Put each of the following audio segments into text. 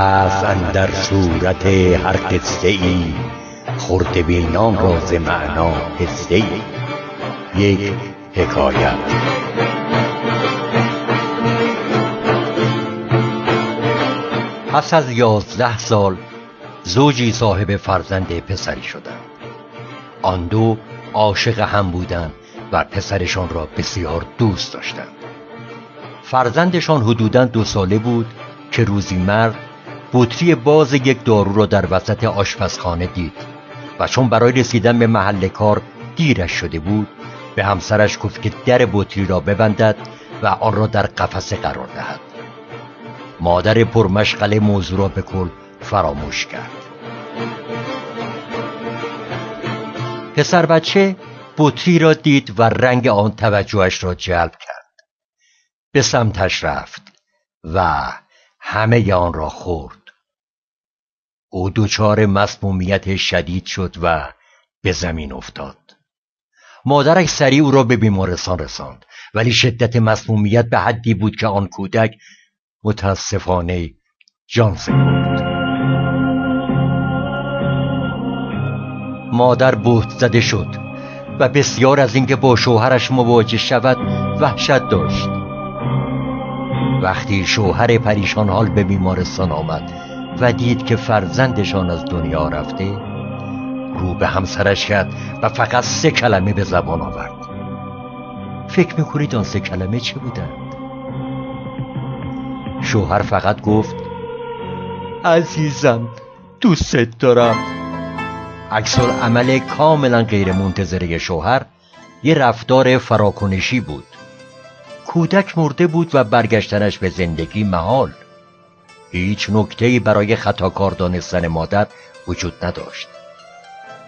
هست اندر صورت هر قصه ای خرده بینان را ز معنا حصه ای. یک حکایت. پس از یازده سال زوجی صاحب فرزند پسری شدند. آن دو عاشق هم بودند و پسرشان را بسیار دوست داشتند. فرزندشان حدودا دو ساله بود که روزی مرد بطری باز یک دارو را در وسط آشپزخانه دید و چون برای رسیدن به محل کار دیرش شده بود به همسرش گفت که در بطری را ببندد و آن را در قفسه قرار دهد. مادر پرمشغله موضوع را به کل فراموش کرد. پسر بچه بطری را دید و رنگ آن توجهش را جلب کرد. به سمتش رفت و همه آن را خورد. او دچار مسمومیت شدید شد و به زمین افتاد. مادرش سریع او را به بیمارستان رساند ولی شدت مسمومیت به حدی بود که آن کودک متاسفانه جان سپرد مادر بهت زده شد و بسیار از اینکه با شوهرش مواجه شود وحشت داشت. وقتی شوهر پریشان حال به بیمارستان آمد و دید که فرزندشان از دنیا رفته رو به همسرش کرد و فقط سه کلمه به زبان آورد. فکر می‌کنید آن سه کلمه چه بودند؟ شوهر فقط گفت عزیزم دوست دارم. عکس عمل کاملا غیر منتظره شوهر یه رفتار فراکنشی بود. کودک مرده بود و برگشتنش به زندگی محال. هیچ نکته برای خطاکار دانستن مادر وجود نداشت.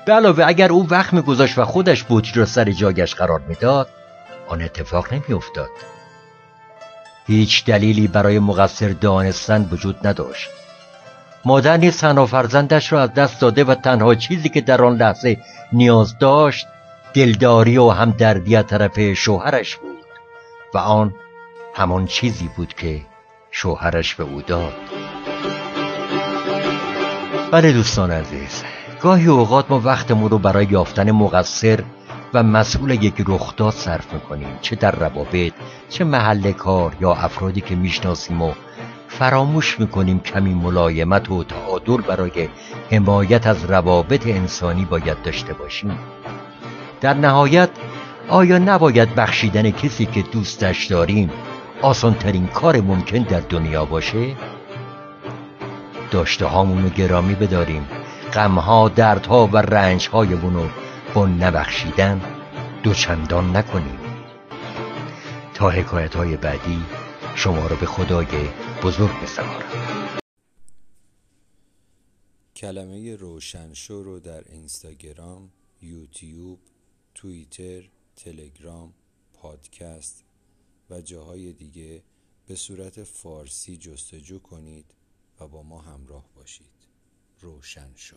علاوه اگر او وقت میگذاشت و خودش بطری را سر جایش قرار می‌داد آن اتفاق نمیافتاد. هیچ دلیلی برای مقصر دانستن وجود نداشت. مادر نیز تنها فرزندش را از دست داده و تنها چیزی که در آن لحظه نیاز داشت دلداری و همدردی از طرف شوهرش بود و آن همان چیزی بود که شوهرش به او داد. بله دوستان عزیز گاهی اوقات ما وقتمون رو برای یافتن مقصر و مسئول یک رخداد صرف می‌کنیم چه در روابط چه محل کار یا افرادی که می‌شناسیم و فراموش می‌کنیم کمی ملایمت و تعادل برای حمایت از روابط انسانی باید داشته باشیم. در نهایت آیا نباید بخشیدن کسی که دوستش داریم آسانترین کار ممکن در دنیا باشه؟ داشته هامونو گرامی بداریم غمها دردها و رنجهایمون رو با نبخشیدن دوچندان نکنیم تا حکایت های بعدی شما رو به خدای بزرگ بسپارم کلمه روشنشو رو در اینستاگرام، یوتیوب، توییتر، تلگرام، پادکست و جاهای دیگه به صورت فارسی جستجو کنید و با ما همراه باشید. روشن شو.